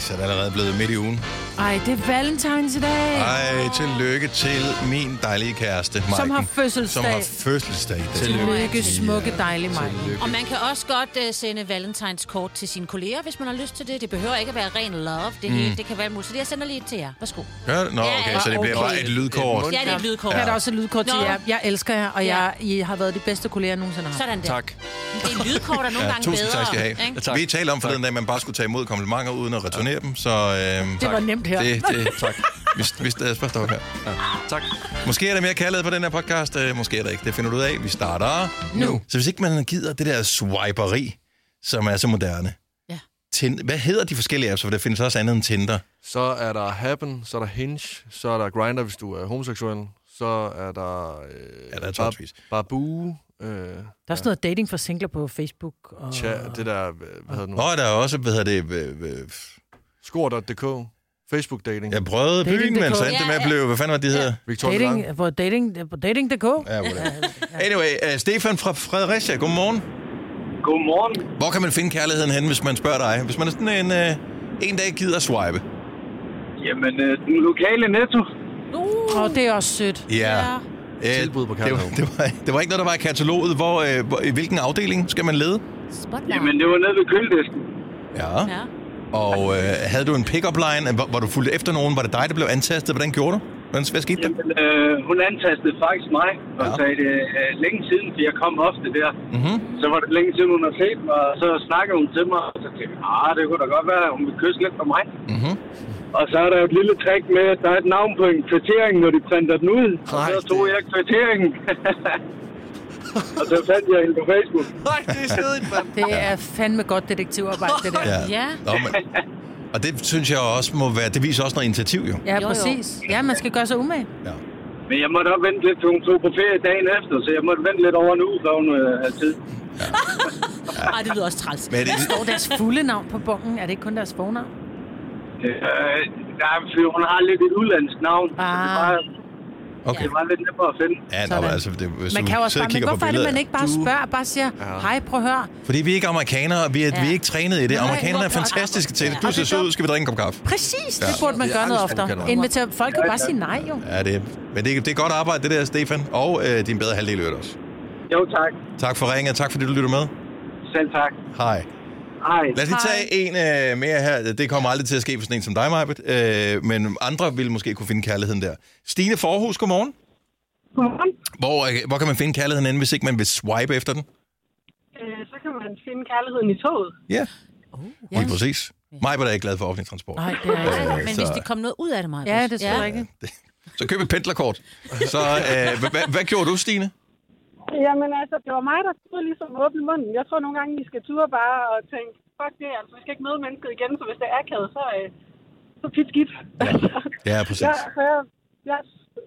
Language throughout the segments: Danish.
så er det allerede blevet midt i ugen. Ej, det er valentines i dag. Ej, tillykke til min dejlige kæreste, Maiken. Som har fødselsdag. Som har fødselsdag. i dag. Tillykke, smukke, dejlige mig. Og man kan også godt uh, sende Valentines-kort til sine kolleger, hvis man har lyst til det. Det behøver ikke at være ren love. Det, hele, det kan være muligt. Så det jeg sender lige til jer. Værsgo. Det? Nå, okay, så det bliver okay. bare et lydkort. Ja, det er et lydkort. Jeg har da også et lydkort til Nå. jer. Jeg elsker jer, og Ja. jeg, I har været de bedste kolleger, jeg nogensinde har. Sådan der. Tak. Det er lydkort er nogle Ja, gange tusind bedre. tak skal I have. ikke? tak. Vi talte om forleden dag, at man bare skulle tage imod komplimenter uden at returnere dem, så... Øhm, Det var nemt her. Det, det, tak. Vi, vi stadig spørgsmål her. Tak. Måske er der mere kærlighed på den her podcast, øh, måske er der ikke. Det finder du ud af. Vi starter nu. Så hvis ikke man gider det der swiperi, som er så moderne. Ja. Tind- Hvad hedder de forskellige apps? For der findes også andet end Tinder. Så er der Happen, så er der Hinge, så er der Grindr, hvis du er homoseksuel. Så er der... Øh, Ja, der er Bar- tonsvis. Babu. Øh, Der er også noget dating for singler på Facebook. Og... tja, det der... Hvad hedder det nu? Nå, der er også, hvad hedder det... Øh, øh, Skor.dk. Facebook dating. jeg prøvede Dating.dk. byen, men så endte det med at Ja, ja. blive... Hvad fanden var det, de hedder? Victoria Dating, Lang. på dating, på dating.dk. Ja. Anyway, uh, Stefan fra Fredericia, godmorgen. Godmorgen. Hvor kan man finde kærligheden hen, hvis man spørger dig? Hvis man er sådan en, øh, en dag gider at swipe. Jamen, øh, den lokale netto. Og det er også sødt. Ja. Øh, Tilbud på det, var, det, var, det var ikke noget, der var i kataloget. Hvor, øh, hvor, I hvilken afdeling skal man lede? Spotlight. Jamen, det var nede ved køledisken. Ja. Ja. Og øh, havde du en pick-up line, hvor, hvor du fulgte efter nogen? Var det dig, der blev antastet? Hvordan gjorde du? Hvordan, hvad skete der? Jamen, øh, hun antastede faktisk mig, og Ja. sagde det øh, længe siden, for jeg kom ofte der. Mhm. Så var det længe siden, hun har set mig, og så snakkede hun til mig, og så tænkte jeg, ah, det kunne da godt være, hun vil kysse lidt på mig. Mhm. Og så er der et lille trick med, at der er et navn på en kvittering, når de printer den ud. Og Nej, så tog jeg kvitteringen. og så fandt jeg hende på Facebook. Nej, det er svedigt, mand. Det er fandme godt detektivarbejde, det der. Ja. Ja. Nå, men, og det synes jeg også må være... Det viser også noget initiativ, jo. Ja, jo. præcis. Ja, man skal gøre sig umage. Ja. Men jeg måtte også vente lidt, til hun tog på ferie dagen efter, så jeg måtte vente lidt over en uge, så hun øh, havde tid. Ej, det lyder også træls. Men er det, Står deres fulde navn på bunken? Er det ikke kun deres fornavn? Øh, nej, for hun har lidt et udlandsk navn. så Det Ah. var, okay. det var lidt nemmere at finde. Ja, nå, Sådan. men altså, det, hvis Man du kan jo også bare, og men kigger på hvorfor er det, man ikke bare spørger, bare siger, hej, prøv at høre. Fordi vi er ikke amerikanere, vi er, Ja. vi er ikke trænet i det. Nej, Amerikanerne er fantastiske til det. Du Og ser det er sød ud, skal vi drikke en kop kaffe? Præcis, det burde man Det er gøre noget oftere. spurgt, kan Invitere folk kan bare sige nej, jo. Ja, det, men det, det er godt arbejde, det der, Stefan. Og øh, din bedre halvdel i øvrigt også. Jo, tak. Tak for ringet, tak fordi du lytter med. Selv tak. Hej. Hej. Lad os lige tage en øh, mere her. Det kommer aldrig til at ske for sådan en som dig, Majbet. Øh, men andre vil måske kunne finde kærligheden der. Stine Forhus, godmorgen. Godmorgen. Hvor, øh, hvor kan man finde kærligheden inde, hvis ikke man vil swipe efter den? Øh, så kan man finde kærligheden i toget. Ja, lige præcis. Majbet er ikke glad for offentlig transport. Nej, det er ikke. Men så- hvis det kom noget ud af det, Maja. Ja, det er selvfølgelig rigtigt. Så køb et pendlerkort. Så øh, hvad, hvad, hvad gjorde du, Stine? Jamen altså, det var mig, der skulle ligesom åbne munden. Jeg tror nogle gange, I skal ture bare og tænke, fuck det, altså, vi skal ikke møde mennesket igen, så hvis det er akavet, så, øh, så tit skidt. Ja, præcis. ja, så jeg, jeg,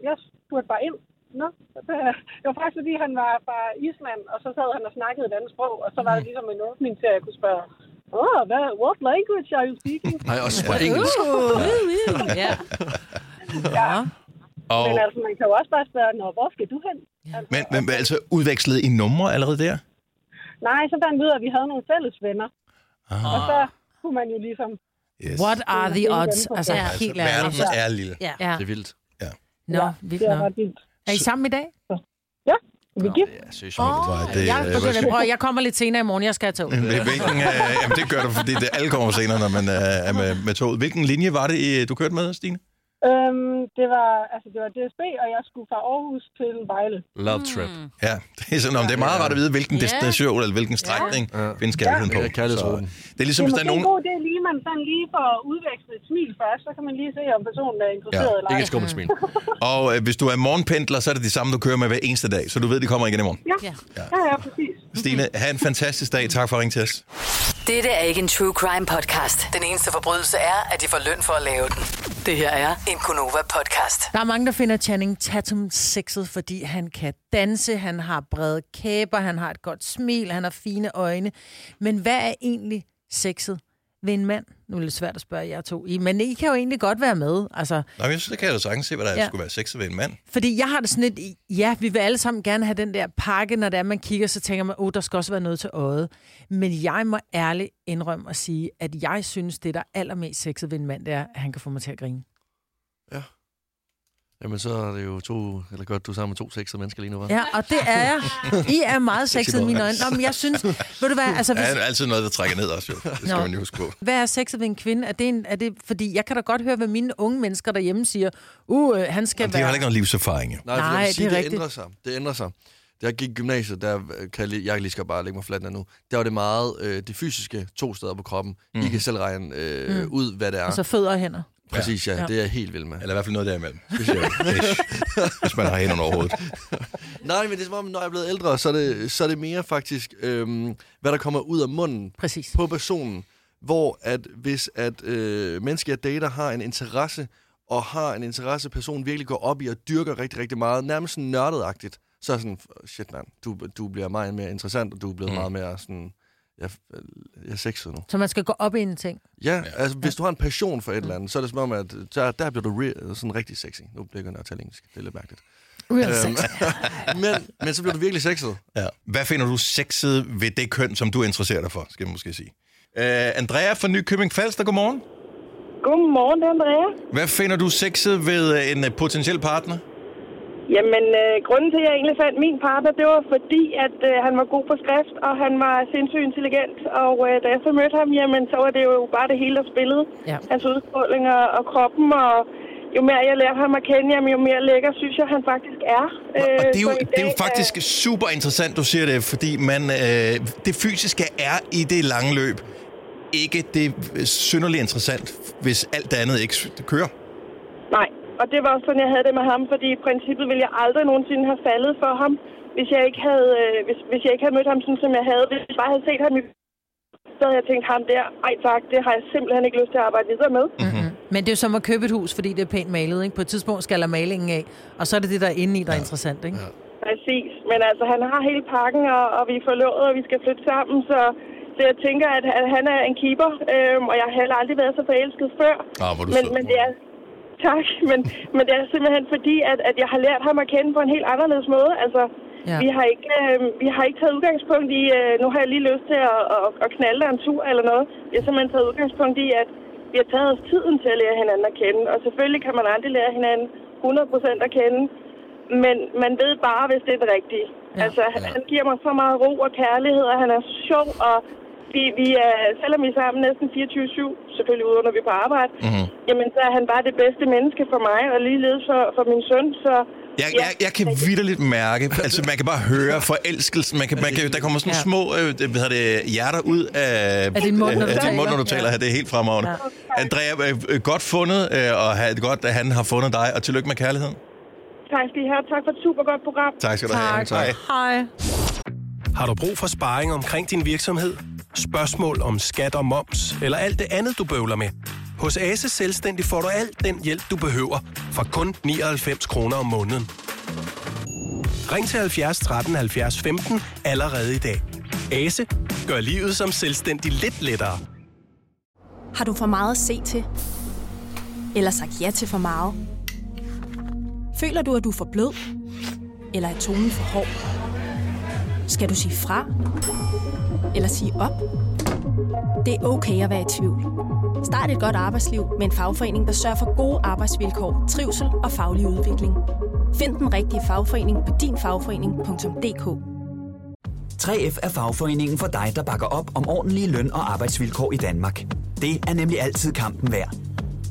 jeg spurgte bare ind. Nå, det, det var faktisk fordi, han var fra Island, og så sad han og snakkede et andet sprog, og så var det ligesom en åbning til, at jeg kunne spørge, Åh, hvad, what language are you speaking? Nej, også på engelsk. Ja. ja. Og, Men altså, man kan jo også bare spørge, Nå, hvor skal du hen? Altså, men, men altså udvekslet i numre allerede der? Nej, så fandt vi ud af, at vi havde nogle fælles venner. Ah. Og så kunne man jo ligesom... Yes. What are the odds? Altså, Ja. helt Verden ærligt. er lille. ja. Ja. Det er vildt. Nå, vildt er nok. Er I sammen i dag? Ja, vi gift. Ja, det, jeg, prøv, jeg kommer lidt senere i morgen. Jeg skal have tog. Hvil- Hvilken, øh, jamen det gør du, fordi det alle kommer senere, når man øh, er med, med toget. Hvilken linje var det, du kørte med, Stine? Øhm, det var, altså, det var DSB, og jeg skulle fra Aarhus til Vejle. Love trip. Ja, det er, sådan, om det er meget rart at vide, hvilken Ja. destination eller hvilken strækning Ja. findes kærligheden på. Ja. Så det er ligesom, Det hvis er der er nogen... god idé lige, man sådan lige får udvekslet et smil først, så kan man lige se, om personen er interesseret Ja, eller Ikke ej. et skummelt smil. Og øh, hvis du er morgenpendler, så er det de samme, du kører med hver eneste dag, så du ved, de kommer igen i morgen. Ja, Ja. ja, ja, præcis. Stine, have en fantastisk dag. Tak for at ringe til os. Dette er ikke en true crime podcast. Den eneste forbrydelse er, at de får løn for at lave den. Det her er en Gunova-podcast. Der er mange, der finder Channing Tatum sexet, fordi han kan danse, han har brede kæber, han har et godt smil, han har fine øjne. Men hvad er egentlig sexet ved en mand? Nu er det lidt svært at spørge jer to. I, men I kan jo egentlig godt være med. Altså, Nå, men jeg synes, det kan jeg da sagtens se, hvad der Ja. ja. skulle være sexet ved en mand. fordi jeg har det sådan lidt, ja, vi vil alle sammen gerne have den der pakke, når det er, man kigger, så tænker man, åh, oh, der skal også være noget til øjet. Men jeg må ærligt indrømme og sige, at jeg synes, det der er allermest sexet ved en mand, det er, at han kan få mig til at grine. Jamen, så er det jo to, eller godt, du er sammen med to sexede mennesker lige nu, hva'? Ja, og det er jeg. I er meget sexet i mine øjne. Nå, men jeg synes, ved du hvad, altså, Ja, hvis, det er altid noget, der trækker ned også, jo. Det skal Nå. man jo huske på. hvad er sexet ved en kvinde? Er det, en, er det fordi, jeg kan da godt høre, hvad mine unge mennesker derhjemme siger. Uh, han skal Jamen, har være... heller ikke nogen livserfaring, jo. Nej, Nej, jeg vil det sige, er det, rigtigt. ændrer sig. Det ændrer sig. Da jeg gik i gymnasiet, der øh, kan jeg, lige- jeg lige skal bare lægge mig fladt nu, der var det meget øh, det fysiske to steder på kroppen. Mm. I kan selv regne øh, mm. ud, hvad det er. Altså fødder og hænder. Præcis, ja. Ja. Det er jeg helt vild med. Eller i hvert fald noget derimellem. Hvis, man har hænderne over hovedet. Nej, men det er som om, når jeg er blevet ældre, så er det, så er det mere faktisk, øhm, hvad der kommer ud af munden Præcis. på personen. Hvor at hvis at øh, mennesker, jeg dater, har en interesse, og har en interesse, personen virkelig går op i og dyrker rigtig, rigtig meget, nærmest sådan nørdedagtigt, så er sådan, shit mand, du, du bliver meget mere interessant, og du er blevet mm. meget mere sådan, jeg, jeg er sexet nu. Så man skal gå op i en ting. Ja, ja, altså hvis du har en passion for et eller andet, så er det som om, at der, der bliver du re- sådan rigtig sexy. Nu bliver jeg nødt til engelsk, det er lidt mærkeligt. Real Øhm, sex. men, men så bliver du virkelig sexet. Ja. Hvad finder du sexet ved det køn, som du interesserer dig for, skal man måske sige? Uh, Andrea fra Nykøbing Falster, godmorgen. Godmorgen, det er Andrea. Hvad finder du sexet ved øh, en potentiel partner? Jamen, øh, grunden til, at jeg egentlig fandt min partner, det var fordi, at øh, han var god på skrift, og han var sindssygt intelligent. Og øh, da jeg så mødte ham, jamen, så var det jo bare det hele, der spillede. Ja. Hans udstråling og, og kroppen, og jo mere jeg lærte ham at kende, jamen, jo mere lækker synes jeg, han faktisk er. Øh, Og det er, jo, i det er jo dag, faktisk super interessant, du siger det, fordi man, øh, det fysiske er i det lange løb ikke det øh, synderligt interessant, hvis alt det andet ikke kører. Og det var også sådan, jeg havde det med ham, fordi i princippet ville jeg aldrig nogensinde have faldet for ham, hvis jeg ikke havde, øh, hvis, hvis jeg ikke havde mødt ham sådan, som jeg havde. Hvis jeg bare havde set ham i så havde jeg tænkt ham der, ej tak, det har jeg simpelthen ikke lyst til at arbejde videre med. Mm-hmm. Men det er jo som at købe et hus, fordi det er pænt malet. Ikke? På et tidspunkt skal der malingen af, og så er det det, der er inde i, der er interessant. Ikke? Ja. Præcis, men altså han har hele pakken, og, og vi er forlovet, og vi skal flytte sammen, så, så jeg tænker, at, at han er en keeper, øhm, og jeg har heller aldrig været så forelsket før. Ah, hvor du men, men det er, tak, men, men det er simpelthen fordi, at, at jeg har lært ham at kende på en helt anderledes måde. Altså, Ja. vi, har ikke, øh, vi har ikke taget udgangspunkt i, øh, nu har jeg lige lyst til at, at, at knalde en tur eller noget. Vi har simpelthen taget udgangspunkt i, at vi har taget os tiden til at lære hinanden at kende. Og selvfølgelig kan man aldrig lære hinanden 100% at kende. Men man ved bare, hvis det er det rigtige. Ja. Altså, han giver mig så meget ro og kærlighed, og han er sjov, og vi, vi er, selvom vi er sammen næsten 24-7, selvfølgelig ude, når vi er på arbejde, Mhm. jamen så er han bare det bedste menneske for mig, og ligeledes for, for min søn, så... Jeg, jeg, jeg kan vidderligt mærke, altså man kan bare høre forelskelsen, man kan, man kan, der kommer sådan Ja. små øh, det- hvad hedder det, hjerter ud af, Af din mund, når du af din mund, taler. når du taler Ja. her. Det er helt fremragende. Ja. Andrea, øh, øh, godt fundet, øh, og have, godt, at han har fundet dig, og tillykke med kærligheden. Tak skal I have. Tak for et super godt program. Tak skal du have. Tak. Hej. Har du brug for sparring omkring din virksomhed? Spørgsmål om skat og moms, eller alt det andet, du bøvler med? Hos Ase Selvstændig får du alt den hjælp, du behøver, for kun 99 kroner om måneden. Ring til 70 13 70 15 allerede i dag. Ase gør livet som selvstændig lidt lettere. Har du for meget at se til? Eller sagt ja til for meget? Føler du, at du er for blød? Eller er tonen for hård? Skal du sige fra? Eller sige op? Det er okay at være i tvivl. Start et godt arbejdsliv med en fagforening, der sørger for gode arbejdsvilkår, trivsel og faglig udvikling. Find den rigtige fagforening på dinfagforening.dk 3F er fagforeningen for dig, der bakker op om ordentlige løn- og arbejdsvilkår i Danmark. Det er nemlig altid kampen værd.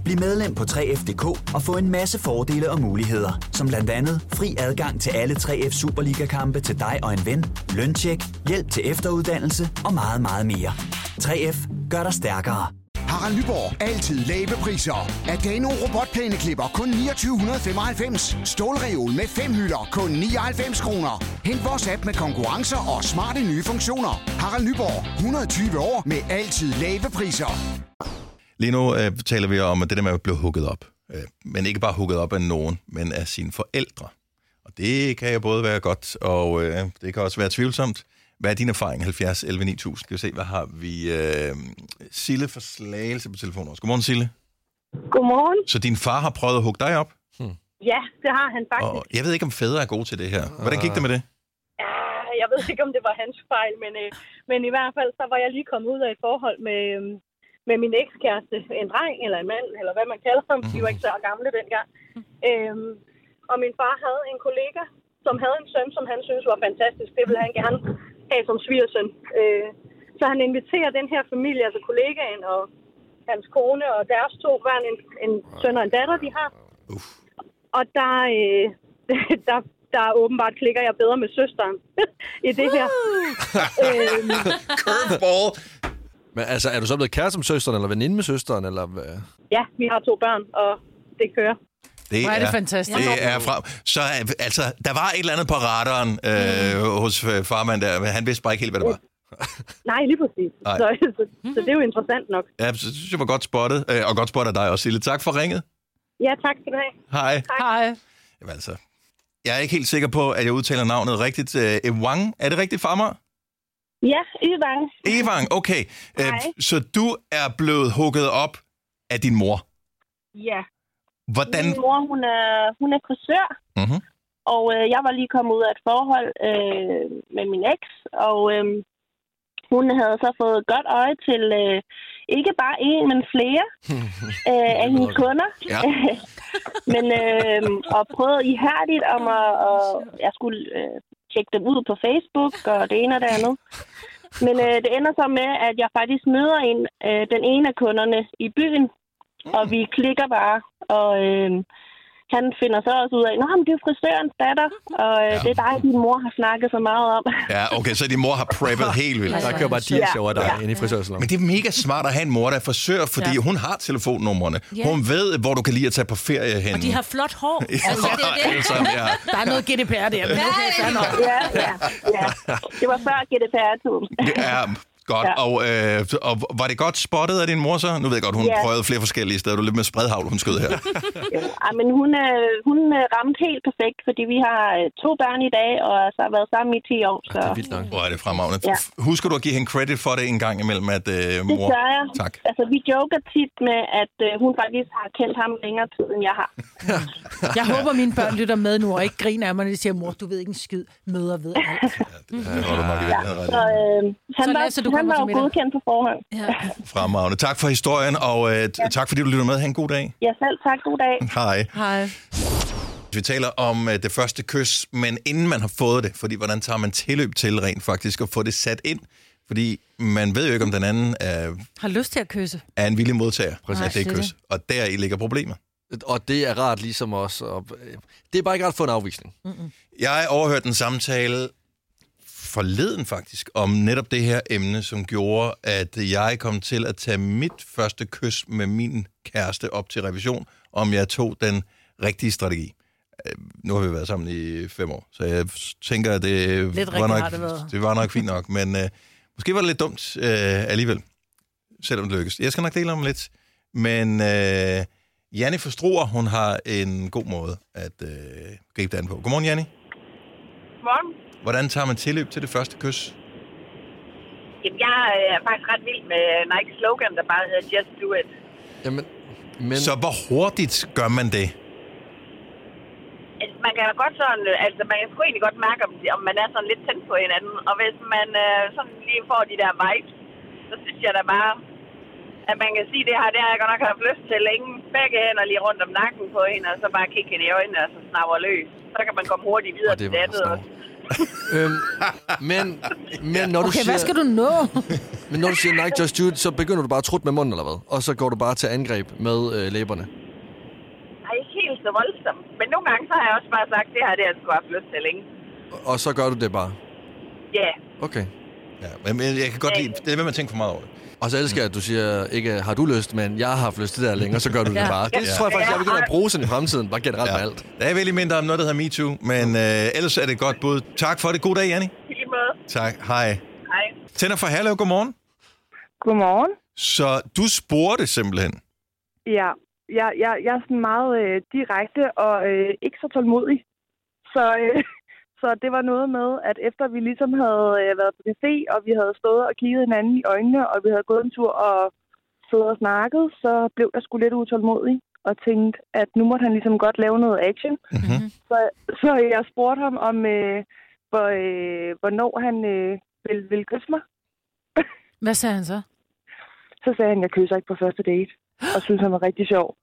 Bliv medlem på 3F.dk og få en masse fordele og muligheder, som blandt andet fri adgang til alle 3F Superliga-kampe til dig og en ven, løntjek, hjælp til efteruddannelse og meget, meget mere. 3F gør dig stærkere. Harald Nyborg. Altid lave priser. Adano robotplæneklipper kun 2995. Stålreol med fem hylder kun 99 kroner. Hent vores app med konkurrencer og smarte nye funktioner. Harald Nyborg. 120 år med altid lave priser. Lige nu øh, taler vi om det der med at blive hugget op. Øh, men ikke bare hugget op af nogen, men af sine forældre. Og det kan jo både være godt, og øh, det kan også være tvivlsomt. Hvad er din erfaring? 70 11 9000. Skal vi se, hvad har vi? Øh, Sille for Slagelse på telefonen også. Godmorgen, Sille. Godmorgen. Så din far har prøvet at hugge dig op? Ja, det har han faktisk. Og jeg ved ikke, om fædre er gode til det her. Hvordan gik det med det? Ja, jeg ved ikke, om det var hans fejl, men, øh, men i hvert fald, så var jeg lige kommet ud af et forhold med, øh, med min ekskæreste. En dreng eller en mand, eller hvad man kalder ham. De var ikke så gamle dengang. Øhm, og min far havde en kollega, som havde en søn, som han synes var fantastisk. Det ville han gerne have som svigersøn. Øh, så han inviterer den her familie, altså kollegaen og hans kone og deres to børn, en, en søn og en datter, de har. Og der, øh, der, der åbenbart klikker jeg bedre med søsteren i det her. øhm, Curveball! Men altså, er du så blevet kæreste med søsteren, eller veninde med søsteren, eller hvad? ja, vi har to børn, og det kører. Det Hvor er det fantastisk. Det er fra, så altså, der var et eller andet på radaren øh, hos øh, farmand der, men han vidste bare ikke helt, hvad det var. Nej, lige præcis. Nej. Så, så, så det er jo interessant nok. Ja, så synes jeg var godt spottet, øh, og godt spottet af dig også, Sille. Tak for ringet. Ja, tak skal du have. Hej. Hej. Jamen, altså, jeg er ikke helt sikker på, at jeg udtaler navnet rigtigt. Øh, Ewang, er det rigtigt for mig? Ja, Yvang. Evang, okay. Øh, Hej. så du er blevet hugget op af din mor. Ja. Hvordan? Min mor, hun er, hun er frisør, Mm-hmm. og øh, jeg var lige kommet ud af et forhold øh, med min eks, og øh, hun havde så fået godt øje til øh, ikke bare en, men flere øh, af hendes kunder. Ja. men øh, og prøvede ihærdigt om at, og jeg skulle øh, tjekke dem ud på Facebook og det ene og det andet. Men øh, det ender så med, at jeg faktisk møder en, øh, den ene af kunderne i byen, og vi klikker bare, og øh, han finder så også ud af, Nå, men det er frisørens datter, og øh, ja. det er dig, din mor har snakket så meget om. Ja, okay, så din mor har preppet helt vildt. Der kører bare dias over dig Ja. inde i frisørsalon. Men det er mega smart at have en mor, der er frisør, fordi Ja. hun har telefonnumrene. Ja. Hun ved, hvor du kan lide at tage på ferie hen. Og de har flot hår. Altså, det er det. Altså, ja. Der er noget GDPR der, men okay, ja, ja, ja. Det var før GDPR-tiden. Er godt. Ja. Og, øh, og var det godt spottet af din mor så? Nu ved jeg godt, hun Ja. prøvede flere forskellige steder. Du er lidt med spredhavl, hun skød her. Ja, men hun, øh, hun øh, ramte helt perfekt, fordi vi har øh, to børn i dag, og så har været sammen i 10 år. Så Det er vildt nok. Hvor er det fremragende. Ja. Husker du at give hende credit for det en gang imellem, at øh, det mor... gør jeg. Tak. Altså, vi joker tit med, at øh, hun faktisk har kendt ham længere tid, end jeg har. Jeg håber, mine børn lytter med nu, og ikke griner af mig, når de siger, mor, du ved ikke en skid. Møder ved alt. Ja, det nok i virkeligheden ret i. Så øh, han, Så var, Lasse, du han var jo godkendt på forhånd. Ja. Fremragende. Tak for historien, og øh, tak fordi du lytter med. Ha' en god dag. Ja, selv tak. God dag. Hej. Hej. Vi taler om øh, det første kys, men inden man har fået det, fordi hvordan tager man tilløb til rent faktisk at få det sat ind? Fordi man ved jo ikke, om den anden er, Har lyst til at kysse. er en villig modtager Præcis. af det kys. Og der i ligger problemet. Og det er rart ligesom også. Og, øh, det er bare ikke rart at få en afvisning. Jeg overhørte en samtale forleden faktisk, om netop det her emne, som gjorde, at jeg kom til at tage mit første kys med min kæreste op til revision, om jeg tog den rigtige strategi. Øh, Nu har vi været sammen i fem år, så jeg tænker, at det, Lidt var, nok, det var nok fint nok, men øh, måske var det lidt dumt øh, alligevel, selvom det lykkedes. Jeg skal nok dele om lidt, men øh, Janne fra Struer, hun har en god måde at øh, gribe det an på. Godmorgen, Janne. Morgen. Hvordan tager man tilløb til det første kys? Jamen, jeg er faktisk ret vild med Nike slogan, der bare hedder Just Do It. Jamen, men... Så hvor hurtigt gør man det? Altså, man kan da godt sådan, øh, altså man kan sgu egentlig godt mærke, om, om man er sådan lidt tændt på hinanden. Og hvis man øh, sådan lige får de der vibes, så synes jeg da bare, at man kan sige, det her, det har jeg godt nok haft lyst til længe. Begge hænder lige rundt om nakken på hende, og så bare kigge hende i øjnene, og så snapper løs. Så kan man komme hurtigt videre Og det til det andet. også. øhm, men, men når du Okay, siger... hvad skal du nå? Men når du siger Nike Just Do It, så begynder du bare at trutte med munden, eller hvad? Og så går du bare til angreb med øh, læberne. Ej, ikke helt så voldsomt. Men nogle gange, så har jeg også bare sagt, det her, det har jeg sgu haft lyst til længe. Og så gør du det bare. Ja. Yeah. Okay. Ja, men jeg kan godt lide, det er ved, man tænker for meget over det. Og så elsker jeg, at du siger, ikke har du lyst, men jeg har haft lyst til det der længe, og så gør du det Ja. bare. Det Ja. tror jeg faktisk, jeg begynder at bruge sådan i fremtiden, bare generelt ja. med alt. Der er vel lige mindre om noget, der hedder MeToo, men øh, ellers er det et godt bud. Tak for det. God dag, Janni. Tak. Hej. Hej. Tænder fra Herlev, godmorgen. Godmorgen. Så du spurgte simpelthen. Ja, jeg, jeg, jeg er sådan meget øh, direkte og øh, ikke så tålmodig. Så, øh, Så det var noget med, at efter vi ligesom havde øh, været på café, og vi havde stået og kigget hinanden i øjnene, og vi havde gået en tur og siddet og snakket, så blev jeg sgu lidt utålmodig og tænkte, at nu måtte han ligesom godt lave noget action. Mm-hmm. Så, så jeg spurgte ham om, øh, hvor, øh, hvornår han øh, ville, ville kysse mig. Hvad sagde han så? Så sagde han, jeg kysser ikke på første date, og synes, han var rigtig sjov.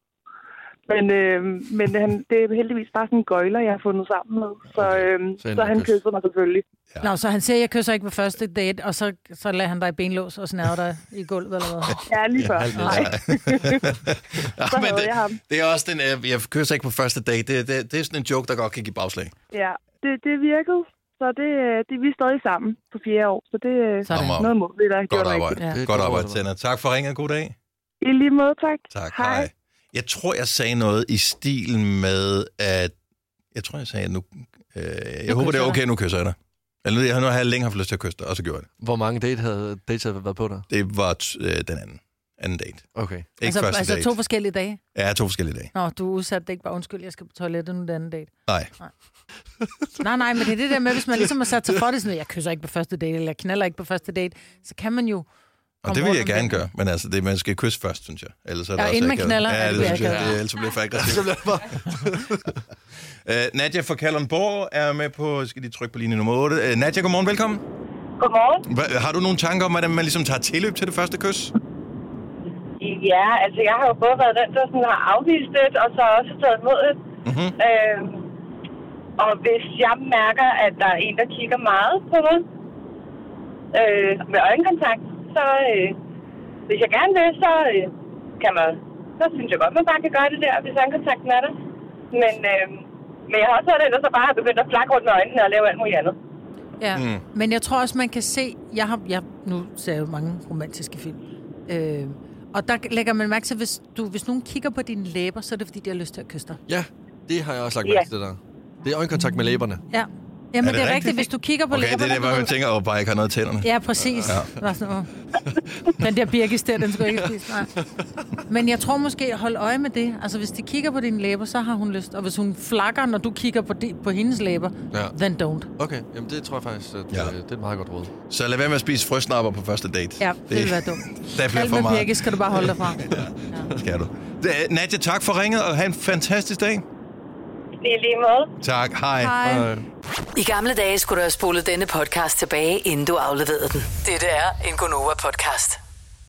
Men, øh, men han, det er heldigvis bare sådan en gøjler, jeg har fundet sammen med. Så, øh, Så så, han så kyssede mig selvfølgelig. Ja. Nå, så han siger, jeg kysser ikke på første date, og så, så lader han dig i benlås og snæver dig i gulvet, eller hvad? Ja, lige før. Ja, Nej. Ja, Så men det, jeg ham. det er også den, øh, jeg kysser ikke på første date. Det, det, det er sådan en joke, der godt kan give bagslag. Ja, det, det virkede. Så det, øh, det, vi er stadig sammen på fire år. Så det er Sådan. noget mål, det der har Godt gjort arbejde. rigtigt. Ja. Godt arbejde, Tanner. Tak for ringet. God dag. I lige måde, tak. Tak, hej. hej. Jeg tror, jeg sagde noget i stil med, at... Jeg tror, jeg sagde, at nu... Øh, jeg håber, det er okay, nu kysser jeg dig. Eller jeg har nu har jeg længe haft lyst til at kysse dig, og så gjorde jeg det. Hvor mange date havde, dates havde været på der? Det var t- øh, den anden. Anden date. Okay. Ikke altså, første altså date. to forskellige dage? Ja, to forskellige dage. Nå, du er udsat. Det ikke bare, undskyld, jeg skal på toilettet nu den anden date. Nej. Nej, nej, men det er det der med, hvis man ligesom har sat sig for det, sådan, jeg kysser ikke på første date, eller jeg knaller ikke på første date, så kan man jo... Og det vil jeg gerne gøre, men altså, det, man skal kysse først, synes jeg. Ellers er det Ja, også inden man akavet. knaller, Ja, er det det synes jeg. akavet. Det, ellers bliver for aggressivt. uh, Nadja fra Kalundborg er med på, skal de trykke på linje nummer 8. Uh, Nadja, godmorgen, velkommen. Godmorgen. Hva, har du nogle tanker om, hvordan man ligesom tager tilløb til det første kys? Ja, altså jeg har jo både været den, der sådan har afvist det, og så også taget imod det. Mm-hmm. Øh, og hvis jeg mærker, at der er en, der kigger meget på mig øh, med øjenkontakt, så øh, hvis jeg gerne vil, så øh, kan man, så synes jeg godt, man bare kan gøre det der, hvis øjenkontakten er der. Men, øh, men jeg har også været den, der så bare har begyndt at flakke rundt med øjnene og lave alt muligt andet. Ja, Mm. men jeg tror også, man kan se... Jeg har, jeg, nu ser jeg jo mange romantiske film. Øh, og der lægger man mærke til, hvis, du, hvis nogen kigger på dine læber, så er det, fordi de har lyst til at kysse dig. Ja, det har jeg også lagt mærke til det der. Det er øjenkontakt med læberne. Ja. Jamen, Er det, det det er rigtigt. Hvis du kigger på Okay, det er det, hvor man tænker, at bare ikke har noget i tænderne. Ja, præcis. Ja. Ja. Sådan, åh. den der birkis der, den skulle ikke spise. Nej. Men jeg tror måske, hold øje med det. Altså, hvis de kigger på dine læber, så har hun lyst. Og hvis hun flakker, når du kigger på, de, på hendes læber, Ja. then don't. Okay, jamen det tror jeg faktisk, at ja. det er et meget godt råd. Så lad være med at spise frøsnapper på første date. Ja, det, det vil være dumt. Der bliver Alt for med meget. birkis skal du bare holde dig fra. Skal du. Øh, Nadja, tak for ringet, og have en fantastisk dag. Det er lige måde. Tak, hej. Hej. I gamle dage skulle du have spolet denne podcast tilbage, inden du afleverede den. Dette er en Gonova-podcast.